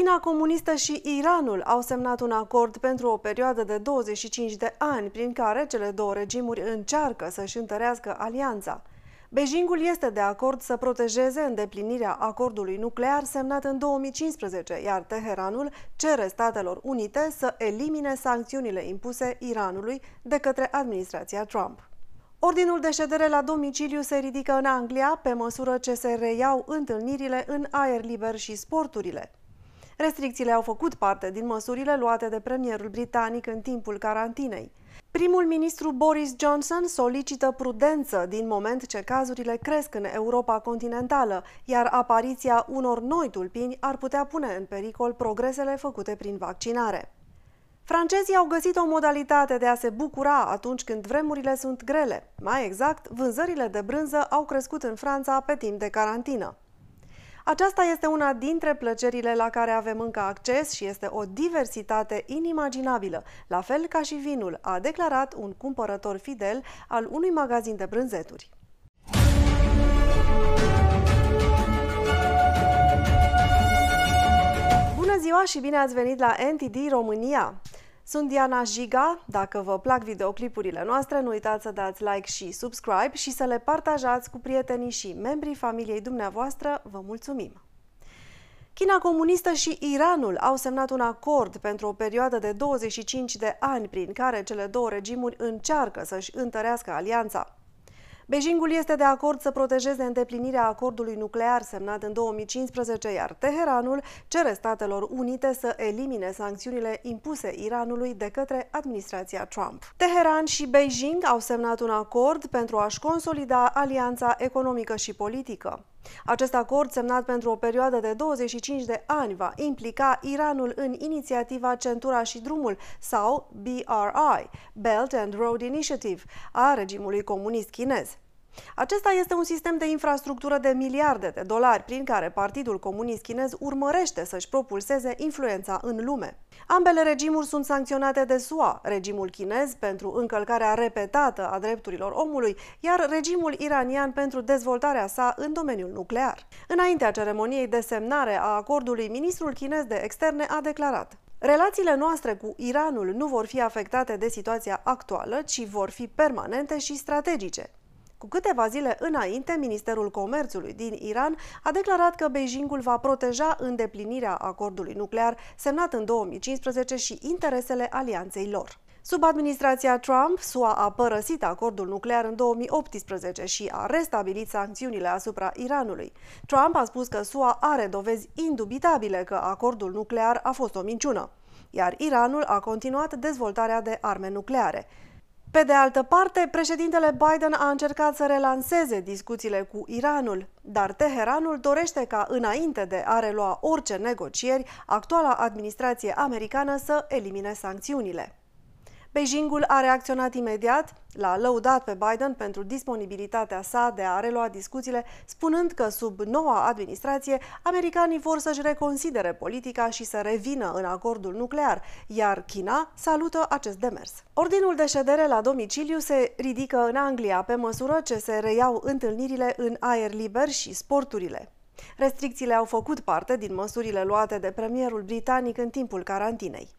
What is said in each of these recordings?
China comunistă și Iranul au semnat un acord pentru o perioadă de 25 de ani, prin care cele două regimuri încearcă să-și întărească alianța. Beijingul este de acord să protejeze îndeplinirea acordului nuclear semnat în 2015, iar Teheranul cere Statelor Unite să elimine sancțiunile impuse Iranului de către administrația Trump. Ordinul de ședere la domiciliu se ridică în Anglia pe măsură ce se reiau întâlnirile în aer liber și sporturile. Restricțiile au făcut parte din măsurile luate de premierul britanic în timpul carantinei. Primul ministru Boris Johnson solicită prudență din moment ce cazurile cresc în Europa continentală, iar apariția unor noi tulpini ar putea pune în pericol progresele făcute prin vaccinare. Francezii au găsit o modalitate de a se bucura atunci când vremurile sunt grele. Mai exact, vânzările de brânză au crescut în Franța pe timp de carantină. Aceasta este una dintre plăcerile la care avem încă acces și este o diversitate inimaginabilă, la fel ca și vinul, a declarat un cumpărător fidel al unui magazin de brânzeturi. Bună ziua și bine ați venit la NTD România! Sunt Diana Giga. Dacă vă plac videoclipurile noastre, nu uitați să dați like și subscribe și să le partajați cu prietenii și membrii familiei dumneavoastră. Vă mulțumim! China comunistă și Iranul au semnat un acord pentru o perioadă de 25 de ani prin care cele două regimuri încearcă să-și întărească alianța. Beijingul este de acord să protejeze îndeplinirea acordului nuclear semnat în 2015, iar Teheranul cere Statelor Unite să elimine sancțiunile impuse Iranului de către administrația Trump. Teheran și Beijing au semnat un acord pentru a-și consolida alianța economică și politică. Acest acord, semnat pentru o perioadă de 25 de ani, va implica Iranul în inițiativa Centura și Drumul sau BRI, Belt and Road Initiative, a regimului comunist chinez. Acesta este un sistem de infrastructură de miliarde de dolari prin care Partidul Comunist Chinez urmărește să-și propulseze influența în lume. Ambele regimuri sunt sancționate de SUA, regimul chinez pentru încălcarea repetată a drepturilor omului, iar regimul iranian pentru dezvoltarea sa în domeniul nuclear. Înaintea ceremoniei de semnare a acordului, ministrul chinez de externe a declarat Relațiile noastre cu Iranul nu vor fi afectate de situația actuală, ci vor fi permanente și strategice. Cu câteva zile înainte, Ministerul Comerțului din Iran a declarat că Beijingul va proteja îndeplinirea acordului nuclear semnat în 2015 și interesele alianței lor. Sub administrația Trump, SUA a părăsit acordul nuclear în 2018 și a restabilit sancțiunile asupra Iranului. Trump a spus că SUA are dovezi indubitabile că acordul nuclear a fost o minciună, iar Iranul a continuat dezvoltarea de arme nucleare. Pe de altă parte, președintele Biden a încercat să relanseze discuțiile cu Iranul, dar Teheranul dorește ca, înainte de a relua orice negocieri, actuala administrație americană să elimine sancțiunile. Beijingul a reacționat imediat, l-a lăudat pe Biden pentru disponibilitatea sa de a relua discuțiile, spunând că sub noua administrație, americanii vor să-și reconsidere politica și să revină în acordul nuclear, iar China salută acest demers. Ordinul de ședere la domiciliu se ridică în Anglia pe măsură ce se reiau întâlnirile în aer liber și sporturile. Restricțiile au făcut parte din măsurile luate de premierul britanic în timpul carantinei.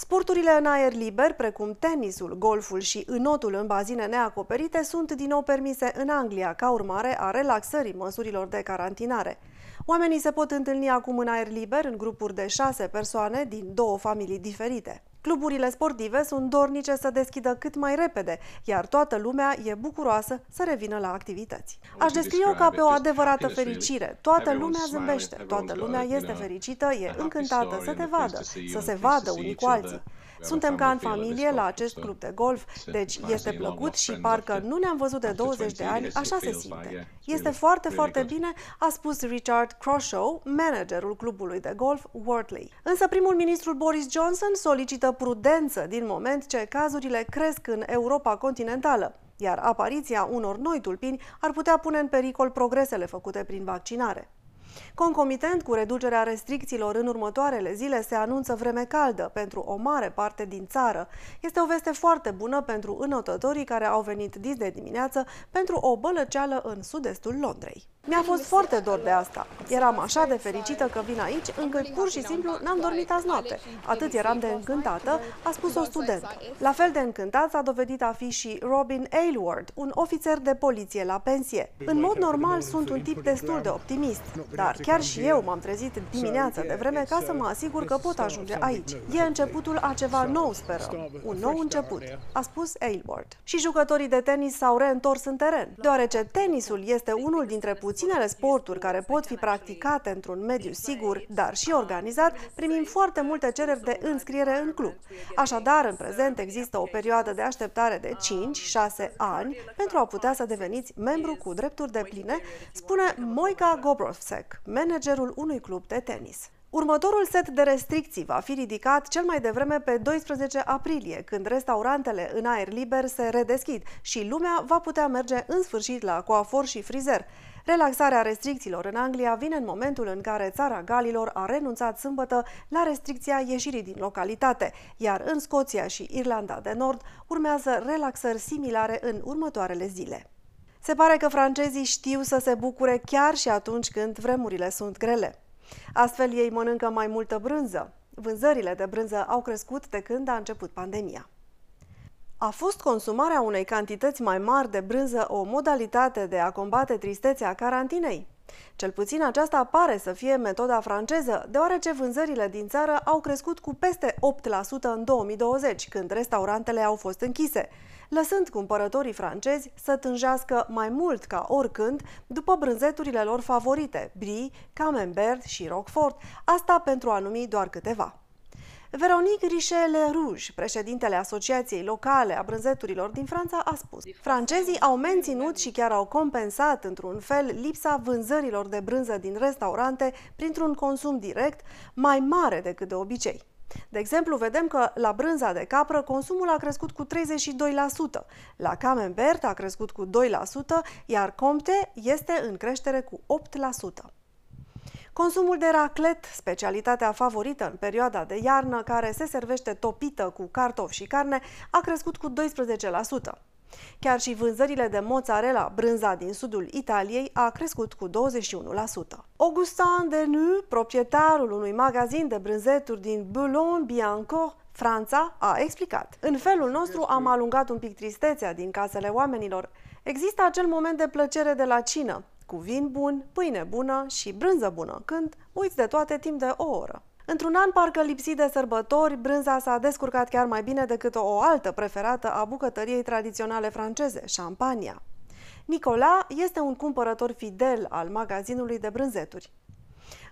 Sporturile în aer liber, precum tenisul, golful și înotul în bazine neacoperite, sunt din nou permise în Anglia, ca urmare a relaxării măsurilor de carantinare. Oamenii se pot întâlni acum în aer liber în grupuri de șase persoane din două familii diferite. Cluburile sportive sunt dornice să deschidă cât mai repede, iar toată lumea e bucuroasă să revină la activități. Aș descrie-o ca pe o adevărată fericire. Toată lumea zâmbește, toată lumea este fericită, e încântată să te vadă, să se vadă unii cu alții. Suntem ca în familie la acest club de golf, deci este plăcut și parcă nu ne-am văzut de 20 de ani, așa se simte. Este foarte, foarte bine, a spus Richard Croshaw, managerul clubului de golf Wortley. Însă primul ministru Boris Johnson solicită prudență din moment ce cazurile cresc în Europa continentală iar apariția unor noi tulpini ar putea pune în pericol progresele făcute prin vaccinare. Concomitent cu reducerea restricțiilor în următoarele zile, se anunță vreme caldă pentru o mare parte din țară. Este o veste foarte bună pentru înotătorii care au venit dis de dimineață pentru o bălăceală în sud-estul Londrei. Mi-a fost foarte dor de asta. Eram așa de fericită că vin aici, încât pur și simplu n-am dormit azi noapte. Atât eram de încântată, a spus o studentă. La fel de încântat s-a dovedit a fi și Robin Aylward, un ofițer de poliție la pensie. În mod normal sunt un tip destul de optimist, dar chiar și eu m-am trezit dimineața de vreme ca să mă asigur că pot ajunge aici. E începutul a ceva nou, sperăm. Un nou început, a spus Aylward. Și jucătorii de tenis s-au reîntors în teren, deoarece tenisul este unul dintre puținele sporturi care pot fi practicate într-un mediu sigur, dar și organizat, primim foarte multe cereri de înscriere în club. Așadar, în prezent există o perioadă de așteptare de 5-6 ani pentru a putea să deveniți membru cu drepturi de pline, spune Moica Gobrovsek, managerul unui club de tenis. Următorul set de restricții va fi ridicat cel mai devreme pe 12 aprilie, când restaurantele în aer liber se redeschid și lumea va putea merge în sfârșit la coafor și frizer. Relaxarea restricțiilor în Anglia vine în momentul în care țara Galilor a renunțat sâmbătă la restricția ieșirii din localitate, iar în Scoția și Irlanda de Nord urmează relaxări similare în următoarele zile. Se pare că francezii știu să se bucure chiar și atunci când vremurile sunt grele. Astfel ei mănâncă mai multă brânză. Vânzările de brânză au crescut de când a început pandemia. A fost consumarea unei cantități mai mari de brânză o modalitate de a combate tristețea carantinei? Cel puțin aceasta pare să fie metoda franceză, deoarece vânzările din țară au crescut cu peste 8% în 2020, când restaurantele au fost închise, lăsând cumpărătorii francezi să tânjească mai mult ca oricând după brânzeturile lor favorite, Brie, Camembert și Roquefort, asta pentru a numi doar câteva. Veronique Richel Rouge, președintele Asociației Locale a Brânzeturilor din Franța, a spus Francezii au menținut și chiar au compensat într-un fel lipsa vânzărilor de brânză din restaurante printr-un consum direct mai mare decât de obicei. De exemplu, vedem că la brânza de capră consumul a crescut cu 32%, la Camembert a crescut cu 2%, iar Comte este în creștere cu 8%. Consumul de raclet, specialitatea favorită în perioada de iarnă, care se servește topită cu cartofi și carne, a crescut cu 12%. Chiar și vânzările de mozzarella, brânza din sudul Italiei, a crescut cu 21%. Augustin Denu, proprietarul unui magazin de brânzeturi din Boulogne-Billancourt, Franța, a explicat. În felul nostru am alungat un pic tristețea din casele oamenilor. Există acel moment de plăcere de la cină, cu vin bun, pâine bună și brânză bună, când uiți de toate timp de o oră. Într-un an parcă lipsit de sărbători, brânza s-a descurcat chiar mai bine decât o altă preferată a bucătăriei tradiționale franceze, șampania. Nicola este un cumpărător fidel al magazinului de brânzeturi.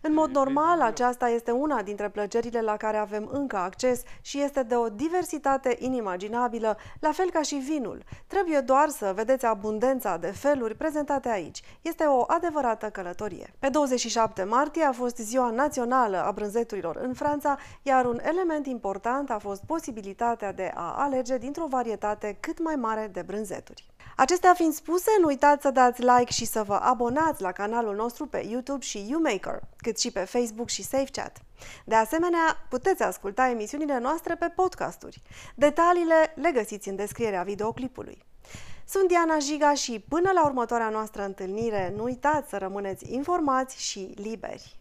În mod normal, aceasta este una dintre plăcerile la care avem încă acces și este de o diversitate inimaginabilă, la fel ca și vinul. Trebuie doar să vedeți abundența de feluri prezentate aici. Este o adevărată călătorie. Pe 27 martie a fost ziua națională a brânzeturilor în Franța, iar un element important a fost posibilitatea de a alege dintr-o varietate cât mai mare de brânzeturi. Acestea fiind spuse, nu uitați să dați like și să vă abonați la canalul nostru pe YouTube și YouMaker, cât și pe Facebook și SafeChat. De asemenea, puteți asculta emisiunile noastre pe podcasturi. Detaliile le găsiți în descrierea videoclipului. Sunt Diana Jiga și până la următoarea noastră întâlnire, nu uitați să rămâneți informați și liberi.